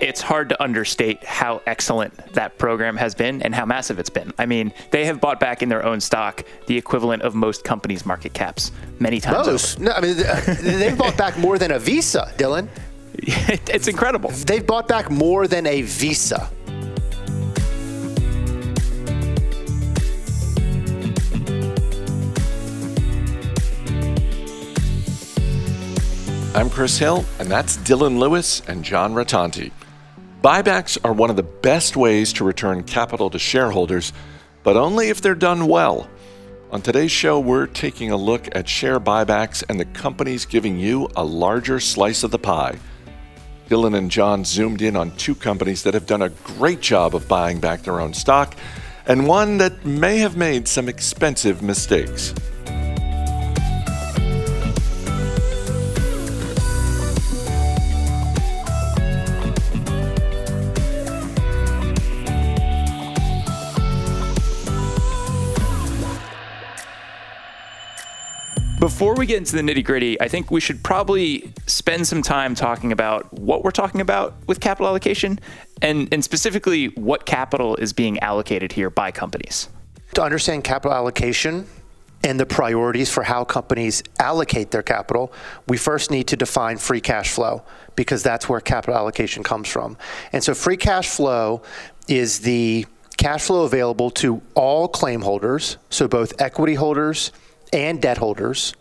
it's hard to understate how excellent that program has been and how massive it's been. I mean, they have bought back in their own stock the equivalent of most companies' market caps many times. Most? No, I mean, they've bought back more than a Visa, Dylan. it's incredible. They've bought back more than a Visa. I'm Chris Hill, and that's Dylan Lewis and John Rotonti. Buybacks are one of the best ways to return capital to shareholders, but only if they're done well. On today's show, we're taking a look at share buybacks and the companies giving you a larger slice of the pie. Dylan and John zoomed in on two companies that have done a great job of buying back their own stock, and one that may have made some expensive mistakes. Before we get into the nitty gritty, I think we should probably spend some time talking about what we're talking about with capital allocation and, and specifically what capital is being allocated here by companies. To understand capital allocation and the priorities for how companies allocate their capital, we first need to define free cash flow because that's where capital allocation comes from. And so, free cash flow is the cash flow available to all claim holders, so both equity holders and debt holders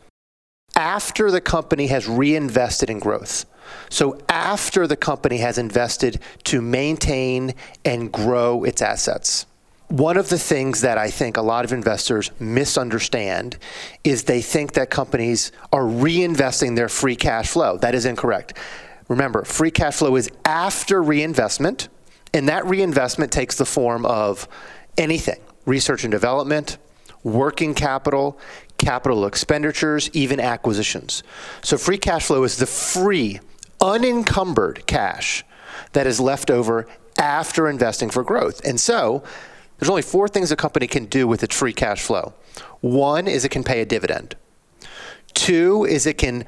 after the company has reinvested in growth. So, after the company has invested to maintain and grow its assets. One of the things that I think a lot of investors misunderstand is they think that companies are reinvesting their free cash flow. That is incorrect. Remember, free cash flow is after reinvestment, and that reinvestment takes the form of anything research and development, working capital, capital expenditures, even acquisitions. So free cash flow is the free, unencumbered cash that is left over after investing for growth. And so there's only four things a company can do with its free cash flow. One is it can pay a dividend. Two is it can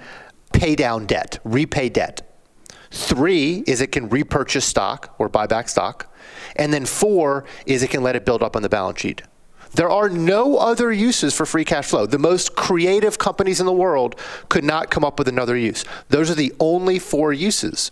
pay down debt, repay debt. Three is it can repurchase stock or buy back stock. And then four is it can let it build up on the balance sheet. There are no other uses for free cash flow. The most creative companies in the world could not come up with another use. Those are the only four uses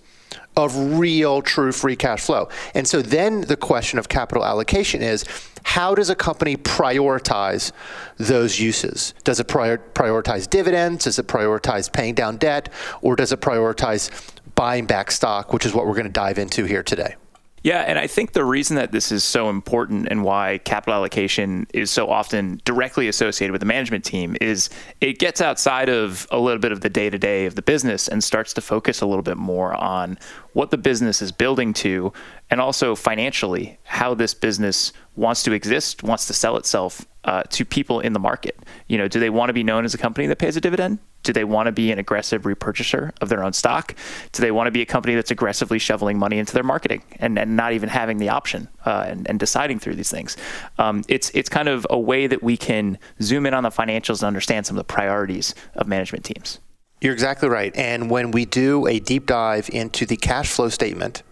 of real, true free cash flow. And so then the question of capital allocation is how does a company prioritize those uses? Does it prior- prioritize dividends? Does it prioritize paying down debt? Or does it prioritize buying back stock, which is what we're going to dive into here today? Yeah, and I think the reason that this is so important and why capital allocation is so often directly associated with the management team is it gets outside of a little bit of the day to day of the business and starts to focus a little bit more on what the business is building to and also financially how this business wants to exist, wants to sell itself uh, to people in the market. You know, do they want to be known as a company that pays a dividend? Do they want to be an aggressive repurchaser of their own stock? Do they want to be a company that's aggressively shoveling money into their marketing and, and not even having the option uh, and, and, deciding through these things? Um, it's it's kind of a way that we can zoom in on the financials and understand some of the priorities of management teams. You're exactly right. And when we do a deep dive into the cash flow statement,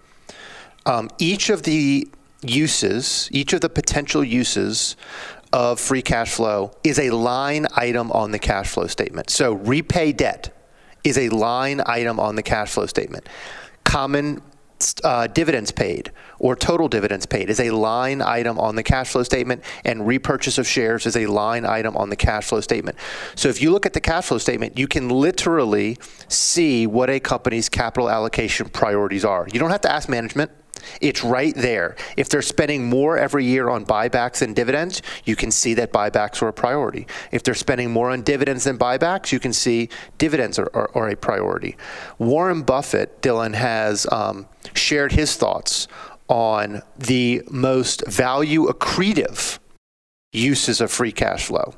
um, each of the uses, each of the potential uses of free cash flow is a line item on the cash flow statement. So repay debt is a line item on the cash flow statement. Common uh, dividends paid or total dividends paid is a line item on the cash flow statement, and repurchase of shares is a line item on the cash flow statement. So if you look at the cash flow statement, you can literally see what a company's capital allocation priorities are. You don't have to ask management. It's right there. If they're spending more every year on buybacks and dividends, you can see that buybacks are a priority. If they're spending more on dividends than buybacks, you can see dividends are, are, are a priority. Warren Buffett, Dylan, has um, shared his thoughts on the most value accretive uses of free cash flow.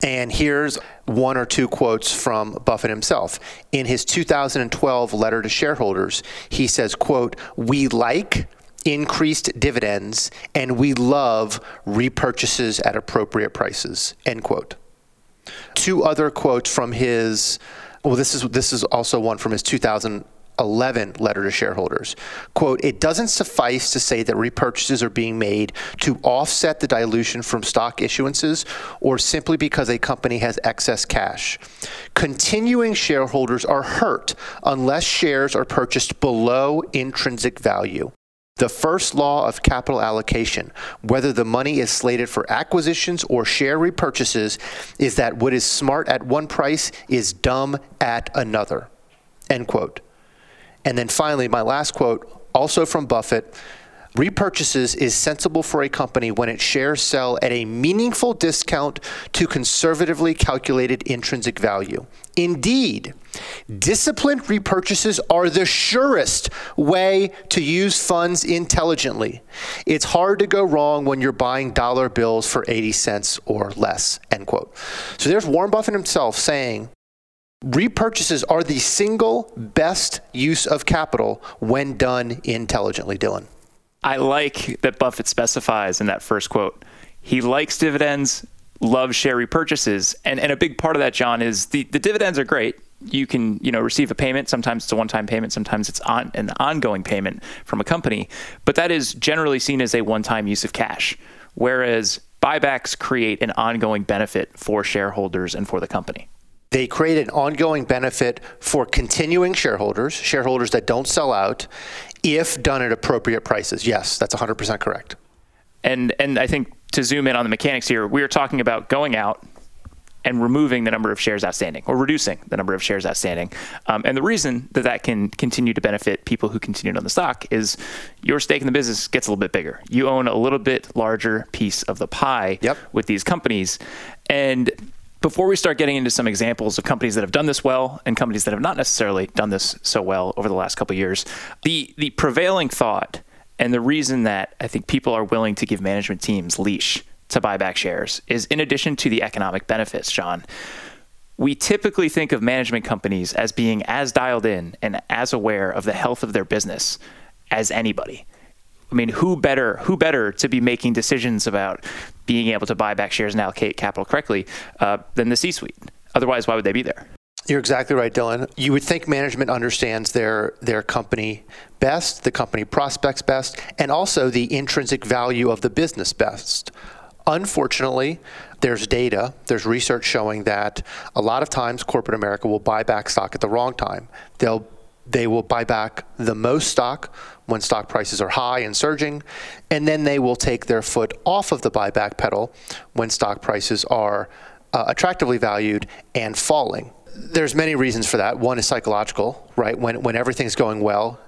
And here's one or two quotes from Buffett himself. In his 2012 letter to shareholders, he says, quote, "We like increased dividends and we love repurchases at appropriate prices." End quote. Two other quotes from his well, this is this is also one from his 2000 11 letter to shareholders. Quote, it doesn't suffice to say that repurchases are being made to offset the dilution from stock issuances or simply because a company has excess cash. Continuing shareholders are hurt unless shares are purchased below intrinsic value. The first law of capital allocation, whether the money is slated for acquisitions or share repurchases, is that what is smart at one price is dumb at another. End quote. And then finally, my last quote, also from Buffett Repurchases is sensible for a company when its shares sell at a meaningful discount to conservatively calculated intrinsic value. Indeed, disciplined repurchases are the surest way to use funds intelligently. It's hard to go wrong when you're buying dollar bills for 80 cents or less, end quote. So there's Warren Buffett himself saying repurchases are the single best use of capital when done intelligently, Dylan. I like that Buffett specifies in that first quote. He likes dividends, loves share repurchases, and and a big part of that, John, is the the dividends are great. You can you know receive a payment. Sometimes it's a one time payment. Sometimes it's on an ongoing payment from a company. But that is generally seen as a one time use of cash. Whereas buybacks create an ongoing benefit for shareholders and for the company. They create an ongoing benefit for continuing shareholders, shareholders that don't sell out, if done at appropriate prices. Yes, that's 100% correct. And and I think to zoom in on the mechanics here, we are talking about going out and removing the number of shares outstanding or reducing the number of shares outstanding. Um, and the reason that that can continue to benefit people who continued on the stock is your stake in the business gets a little bit bigger. You own a little bit larger piece of the pie yep. with these companies. And before we start getting into some examples of companies that have done this well and companies that have not necessarily done this so well over the last couple years, the the prevailing thought and the reason that I think people are willing to give management teams leash to buy back shares is in addition to the economic benefits, John. We typically think of management companies as being as dialed in and as aware of the health of their business as anybody. I mean, who better who better to be making decisions about being able to buy back shares and allocate capital correctly uh, than the C-suite? Otherwise, why would they be there? You're exactly right, Dylan. You would think management understands their their company best, the company prospects best, and also the intrinsic value of the business best. Unfortunately, there's data, there's research showing that a lot of times corporate America will buy back stock at the wrong time. They'll they will buy back the most stock when stock prices are high and surging, and then they will take their foot off of the buyback pedal when stock prices are uh, attractively valued and falling. There's many reasons for that. One is psychological, right? When when everything's going well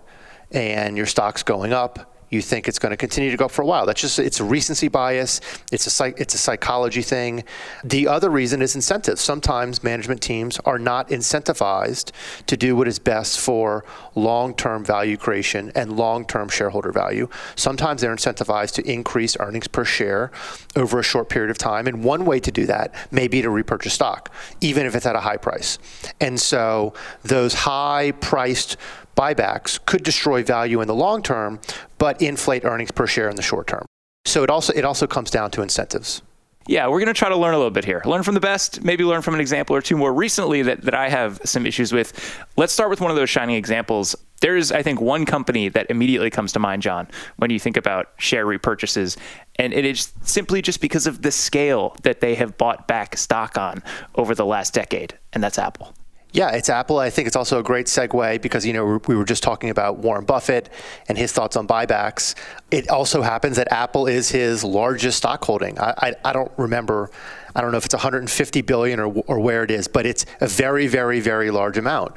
and your stock's going up, you think it's going to continue to go up for a while. That's just it's a recency bias. It's a psych, it's a psychology thing. The other reason is incentives. Sometimes management teams are not incentivized to do what is best for long-term value creation and long-term shareholder value. Sometimes they're incentivized to increase earnings per share over a short period of time, and one way to do that may be to repurchase stock, even if it's at a high price. And so those high-priced buybacks could destroy value in the long term, but inflate earnings per share in the short term. So it also it also comes down to incentives. Yeah, we're going to try to learn a little bit here. Learn from the best, maybe learn from an example or two more recently that, that I have some issues with. Let's start with one of those shining examples. There's, I think, one company that immediately comes to mind, John, when you think about share repurchases. And it is simply just because of the scale that they have bought back stock on over the last decade, and that's Apple. Yeah, it's Apple. I think it's also a great segue because you know we were just talking about Warren Buffett and his thoughts on buybacks. It also happens that Apple is his largest stock holding. I, I, I don't remember. I don't know if it's 150 billion or, or where it is, but it's a very, very, very large amount.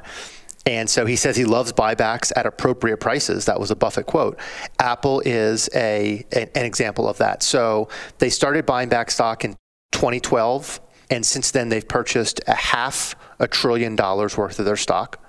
And so he says he loves buybacks at appropriate prices. That was a Buffett quote. Apple is a, an example of that. So they started buying back stock in 2012 and since then, they've purchased a half a trillion dollars worth of their stock.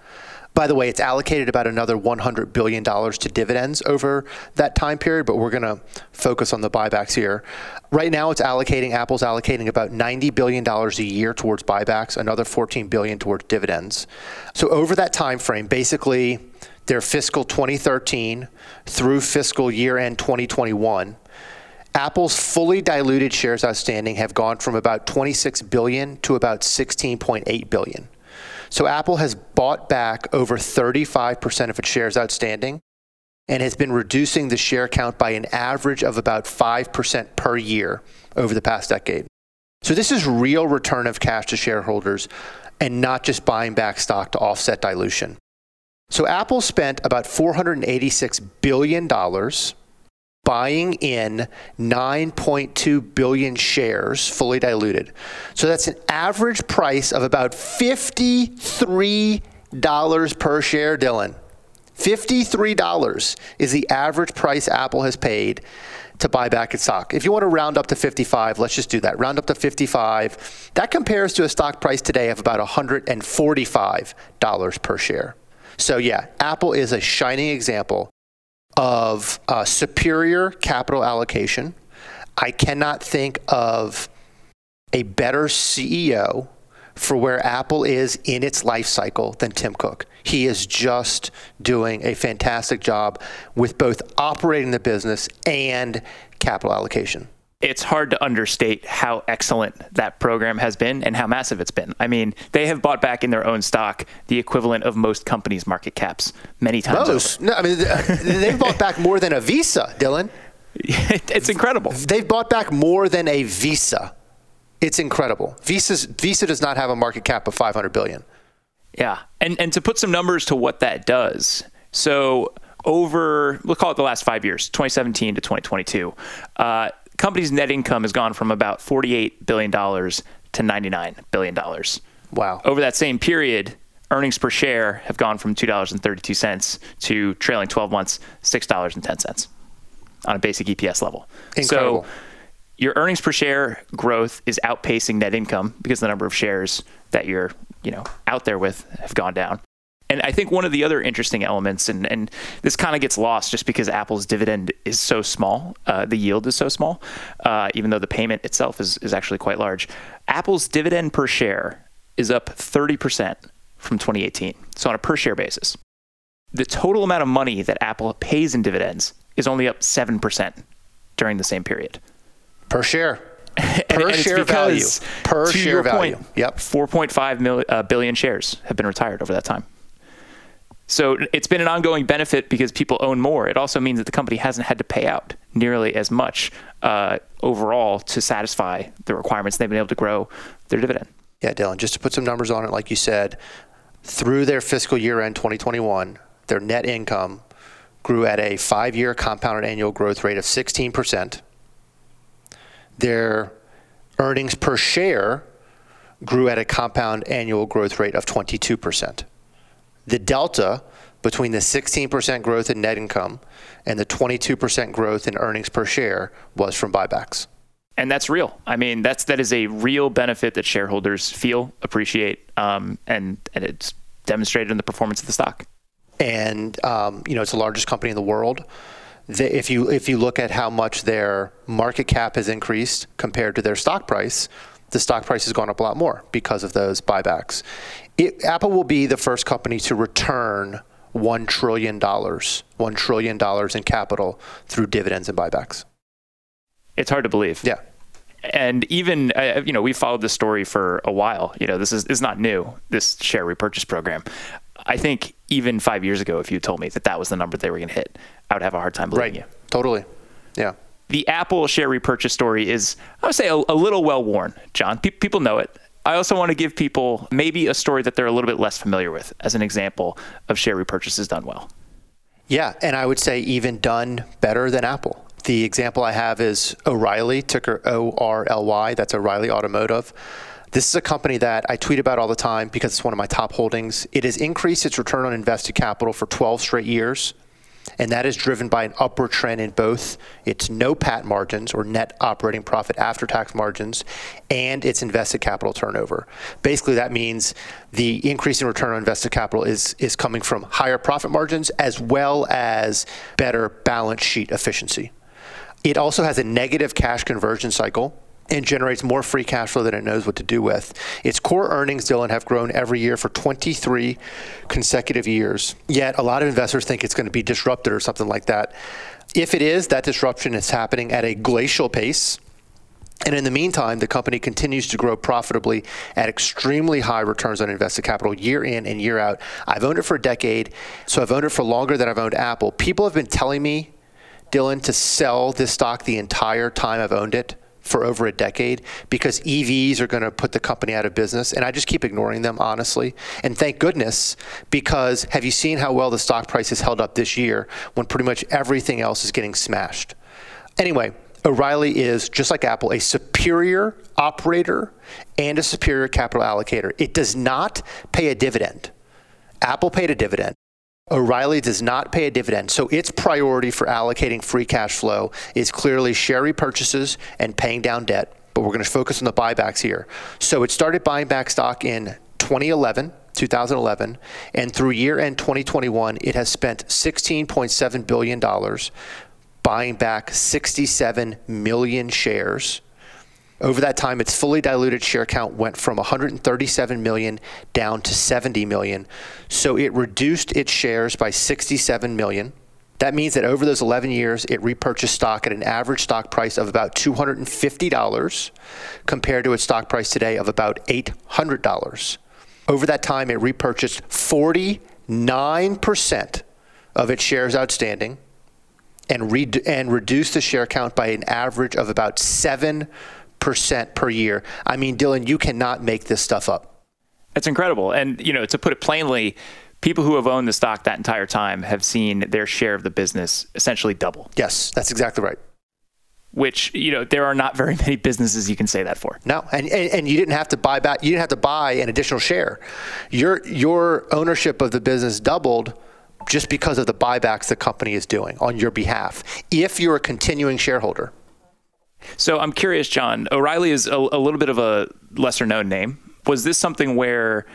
By the way, it's allocated about another $100 billion to dividends over that time period, but we're going to focus on the buybacks here. Right now, it's allocating, Apple's allocating about $90 billion a year towards buybacks, another 14 billion towards dividends. So over that time frame, basically their fiscal 2013 through fiscal year end 2021, Apple's fully diluted shares outstanding have gone from about 26 billion to about 16.8 billion. So Apple has bought back over 35% of its shares outstanding and has been reducing the share count by an average of about 5% per year over the past decade. So this is real return of cash to shareholders and not just buying back stock to offset dilution. So Apple spent about $486 billion buying in 9.2 billion shares fully diluted. So that's an average price of about $53 per share, Dylan. $53 is the average price Apple has paid to buy back its stock. If you want to round up to 55, let's just do that. Round up to 55. That compares to a stock price today of about $145 per share. So yeah, Apple is a shining example of uh, superior capital allocation. I cannot think of a better CEO for where Apple is in its life cycle than Tim Cook. He is just doing a fantastic job with both operating the business and capital allocation it's hard to understate how excellent that program has been and how massive it's been. I mean, they have bought back in their own stock the equivalent of most companies' market caps many times. Most? Over. No, I mean, they've bought back more than a Visa, Dylan. it's incredible. They've bought back more than a Visa. It's incredible. Visa's, Visa does not have a market cap of 500 billion. Yeah, and and to put some numbers to what that does. So over, we'll call it the last five years, 2017 to 2022. Uh, company's net income has gone from about $48 billion to $99 billion. Wow. Over that same period, earnings per share have gone from $2.32 to trailing 12 months, $6.10 on a basic EPS level. Incredible. So your earnings per share growth is outpacing net income because the number of shares that you're, you know, out there with have gone down. And I think one of the other interesting elements, and, and this kind of gets lost just because Apple's dividend is so small, uh, the yield is so small, uh, even though the payment itself is, is actually quite large. Apple's dividend per share is up 30% from 2018. So on a per share basis, the total amount of money that Apple pays in dividends is only up 7% during the same period. Per share. and, per and share value. Per share value. Point, yep. 4.5 mil, uh, billion shares have been retired over that time. So it's been an ongoing benefit because people own more. It also means that the company hasn't had to pay out nearly as much uh, overall to satisfy the requirements. They've been able to grow their dividend. Yeah, Dylan, just to put some numbers on it, like you said, through their fiscal year end 2021, their net income grew at a five year compounded annual growth rate of 16%. Their earnings per share grew at a compound annual growth rate of 22%. The delta between the 16% growth in net income and the 22% growth in earnings per share was from buybacks. And that's real. I mean, that's that is a real benefit that shareholders feel, appreciate, um, and and it's demonstrated in the performance of the stock. And um, you know, it's the largest company in the world. if you if you look at how much their market cap has increased compared to their stock price, the stock price has gone up a lot more because of those buybacks. It, Apple will be the first company to return $1 trillion, $1 trillion in capital through dividends and buybacks. It's hard to believe. Yeah. And even, uh, you know, we followed this story for a while. You know, this is, is not new, this share repurchase program. I think even five years ago, if you told me that that was the number they were going to hit, I would have a hard time believing right. you. Totally. Yeah the Apple share repurchase story is, I would say, a, a little well worn, John. Pe- people know it. I also want to give people maybe a story that they're a little bit less familiar with as an example of share repurchases done well. Yeah, and I would say even done better than Apple. The example I have is O'Reilly, ticker O R L Y. That's O'Reilly Automotive. This is a company that I tweet about all the time because it's one of my top holdings. It has increased its return on invested capital for 12 straight years and that is driven by an upward trend in both its NOPAT margins or net operating profit after tax margins and its invested capital turnover. Basically, that means the increase in return on invested capital is, is coming from higher profit margins as well as better balance sheet efficiency. It also has a negative cash conversion cycle and generates more free cash flow than it knows what to do with. Its core earnings, Dylan, have grown every year for 23 consecutive years. Yet a lot of investors think it's going to be disrupted or something like that. If it is, that disruption is happening at a glacial pace. And in the meantime, the company continues to grow profitably at extremely high returns on invested capital year in and year out. I've owned it for a decade, so I've owned it for longer than I've owned Apple. People have been telling me, Dylan, to sell this stock the entire time I've owned it for over a decade because EVs are going to put the company out of business. And I just keep ignoring them, honestly. And thank goodness, because have you seen how well the stock price has held up this year when pretty much everything else is getting smashed? Anyway, O'Reilly is, just like Apple, a superior operator and a superior capital allocator. It does not pay a dividend. Apple paid a dividend. O'Reilly does not pay a dividend, so its priority for allocating free cash flow is clearly share repurchases and paying down debt. But we're going to focus on the buybacks here. So it started buying back stock in 2011. 2011, and through year end 2021, it has spent $16.7 billion buying back 67 million shares. Over that time, its fully diluted share count went from 137 million down to 70 million. So it reduced its shares by 67 million. That means that over those 11 years, it repurchased stock at an average stock price of about $250 compared to its stock price today of about $800. Over that time, it repurchased 49% of its shares outstanding and, re- and reduce the share count by an average of about 7% per year. I mean, Dylan, you cannot make this stuff up. It's incredible. And, you know, to put it plainly, people who have owned the stock that entire time have seen their share of the business essentially double. Yes, that's exactly right. Which, you know, there are not very many businesses you can say that for. No, and, and, and you didn't have to buy back, you didn't have to buy an additional share. Your, your ownership of the business doubled just because of the buybacks the company is doing on your behalf if you're a continuing shareholder. So I'm curious, John. O'Reilly is a, a little bit of a lesser known name. Was this something where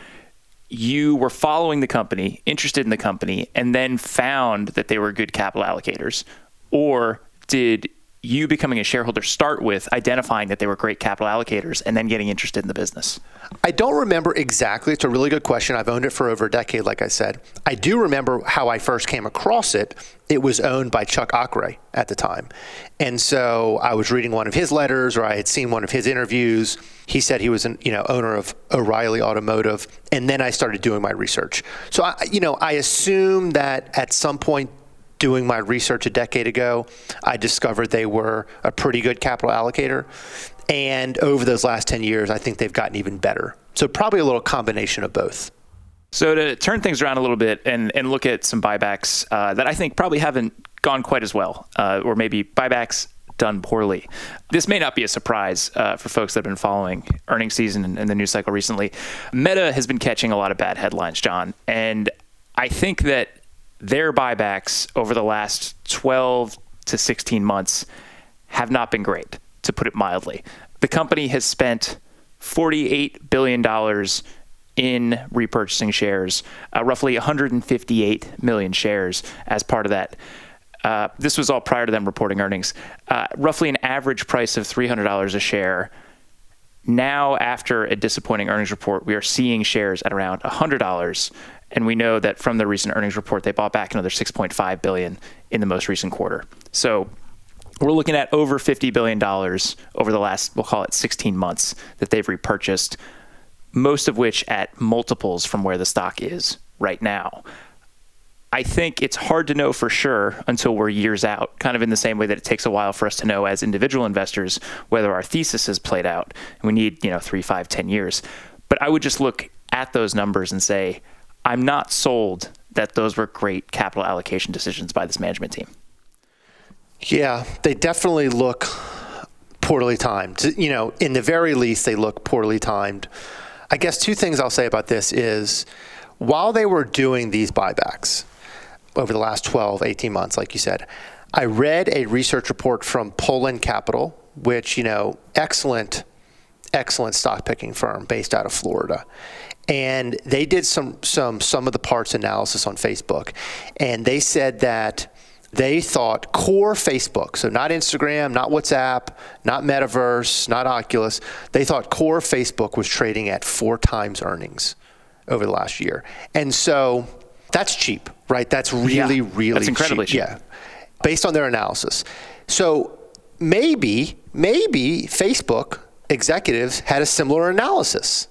you were following the company, interested in the company, and then found that they were good capital allocators? Or did you becoming a shareholder start with identifying that they were great capital allocators and then getting interested in the business? I don't remember exactly. It's a really good question. I've owned it for over a decade, like I said. I do remember how I first came across it. It was owned by Chuck Akre at the time. And so I was reading one of his letters or I had seen one of his interviews. He said he was an you know owner of O'Reilly Automotive. And then I started doing my research. So I you know, I assume that at some point doing my research a decade ago, I discovered they were a pretty good capital allocator. And over those last 10 years, I think they've gotten even better. So probably a little combination of both. So to turn things around a little bit and, and look at some buybacks uh, that I think probably haven't gone quite as well, uh, or maybe buybacks done poorly. This may not be a surprise uh, for folks that have been following earnings season and, and the news cycle recently. Meta has been catching a lot of bad headlines, John, and I think that their buybacks over the last 12 to 16 months have not been great, to put it mildly. The company has spent $48 billion in repurchasing shares, uh, roughly 158 million shares as part of that. Uh, this was all prior to them reporting earnings. Uh, roughly an average price of $300 a share. Now, after a disappointing earnings report, we are seeing shares at around $100 and we know that from the recent earnings report they bought back another 6.5 billion in the most recent quarter so we're looking at over 50 billion dollars over the last we'll call it 16 months that they've repurchased most of which at multiples from where the stock is right now I think it's hard to know for sure until we're years out, kind of in the same way that it takes a while for us to know as individual investors whether our thesis has played out. We need, you know, three, five, ten years. But I would just look at those numbers and say, I'm not sold that those were great capital allocation decisions by this management team. Yeah, they definitely look poorly timed. You know, in the very least, they look poorly timed. I guess two things I'll say about this is while they were doing these buybacks over the last 12, 18 months, like you said, I read a research report from Polen Capital, which, you know, excellent, excellent stock picking firm based out of Florida and they did some some sum of the parts analysis on Facebook, and they said that they thought core Facebook, so not Instagram, not WhatsApp, not Metaverse, not Oculus, they thought core Facebook was trading at four times earnings over the last year, and so that's cheap, right? That's really yeah, really that's incredibly cheap. cheap. Yeah, based on their analysis. So maybe maybe Facebook executives had a similar analysis.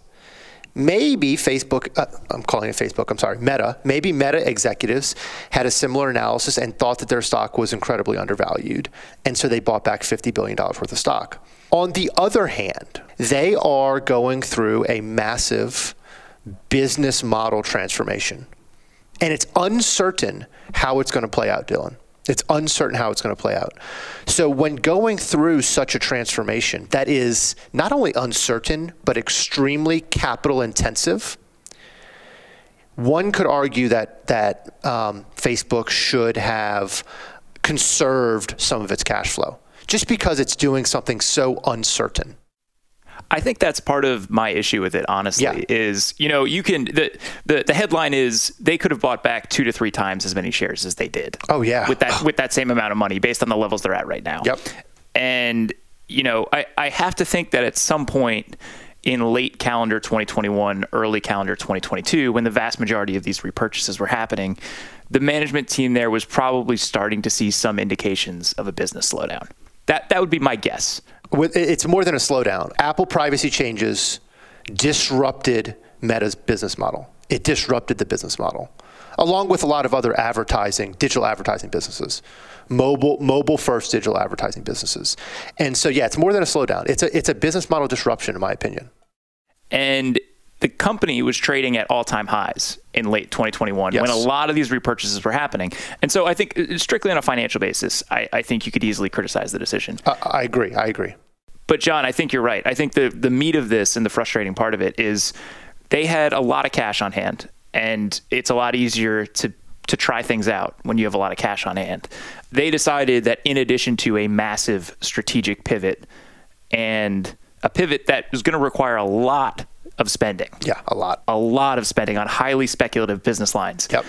Maybe Facebook, uh, I'm calling it Facebook, I'm sorry, Meta, maybe Meta executives had a similar analysis and thought that their stock was incredibly undervalued. And so they bought back $50 billion worth of stock. On the other hand, they are going through a massive business model transformation. And it's uncertain how it's going to play out, Dylan. It's uncertain how it's going to play out. So, when going through such a transformation that is not only uncertain, but extremely capital intensive, one could argue that, that um, Facebook should have conserved some of its cash flow just because it's doing something so uncertain. I think that's part of my issue with it, honestly, Yeah. is, you know, you can, the, the, the headline is they could have bought back two to three times as many shares as they did. Oh, yeah. With that, with that same amount of money based on the levels they're at right now. Yep. And, you know, I, I have to think that at some point in late calendar 2021, early calendar 2022, when the vast majority of these repurchases were happening, the management team there was probably starting to see some indications of a business slowdown. That, that would be my guess. With, it's more than a slowdown. Apple privacy changes disrupted Meta's business model. It disrupted the business model, along with a lot of other advertising, digital advertising businesses, mobile mobile first digital advertising businesses. And so, yeah, it's more than a slowdown. It's a it's a business model disruption, in my opinion. and the company was trading at all-time highs in late 2021 Yes. when a lot of these repurchases were happening. And so I think uh, strictly on a financial basis, I, I think you could easily criticize the decision. I, I agree. I agree. But John, I think you're right. I think the the meat of this and the frustrating part of it is they had a lot of cash on hand, and it's a lot easier to to try things out when you have a lot of cash on hand. They decided that in addition to a massive strategic pivot and a pivot that was going to require a lot of spending, Yeah, a lot. a lot of spending on highly speculative business lines. Yep.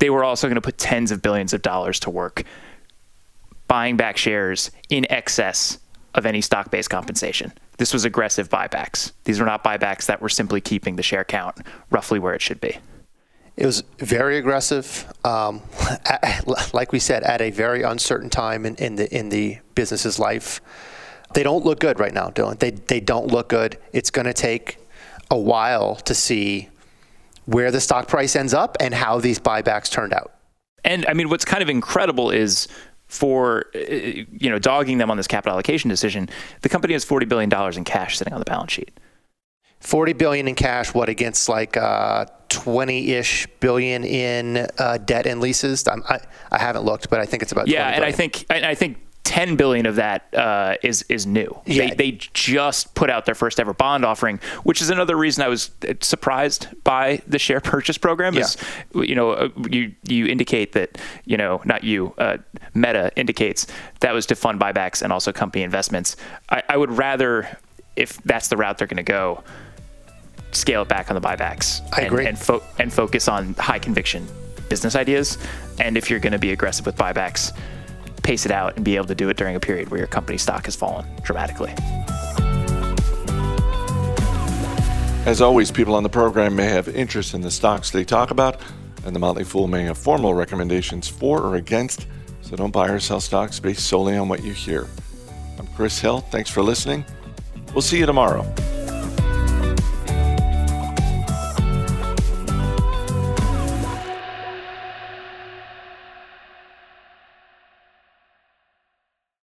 They were also going to put tens of billions of dollars to work buying back shares in excess of any stock based compensation. This was aggressive buybacks. These were not buybacks that were simply keeping the share count roughly where it should be. It was very aggressive. Um, like we said, at a very uncertain time in, in the in the business's life. They don't look good right now, Dylan. They they don't look good. It's going to take a while to see where the stock price ends up and how these buybacks turned out. And I mean, what's kind of incredible is for uh, you know dogging them on this capital allocation decision, the company has forty billion dollars in cash sitting on the balance sheet. 40 billion in cash, what against like uh, 20-ish billion in uh, debt and leases? I'm, I, I haven't looked, but I think it's about Yeah, 20 and I think I think ten billion of that uh, is is new. Yeah. They, they just put out their first ever bond offering, which is another reason I was uh, surprised by the share purchase program. Is you know uh, you you indicate that you know not you uh, Meta indicates that was to fund buybacks and also company investments. I, I would rather if that's the route they're going to go. Scale it back on the buybacks. I and, agree. And, fo- and focus on high conviction business ideas. And if you're going to be aggressive with buybacks, pace it out and be able to do it during a period where your company stock has fallen dramatically. As always, people on the program may have interest in the stocks they talk about, and the Motley Fool may have formal recommendations for or against, so don't buy or sell stocks based solely on what you hear. I'm Chris Hill. Thanks for listening. We'll see you tomorrow.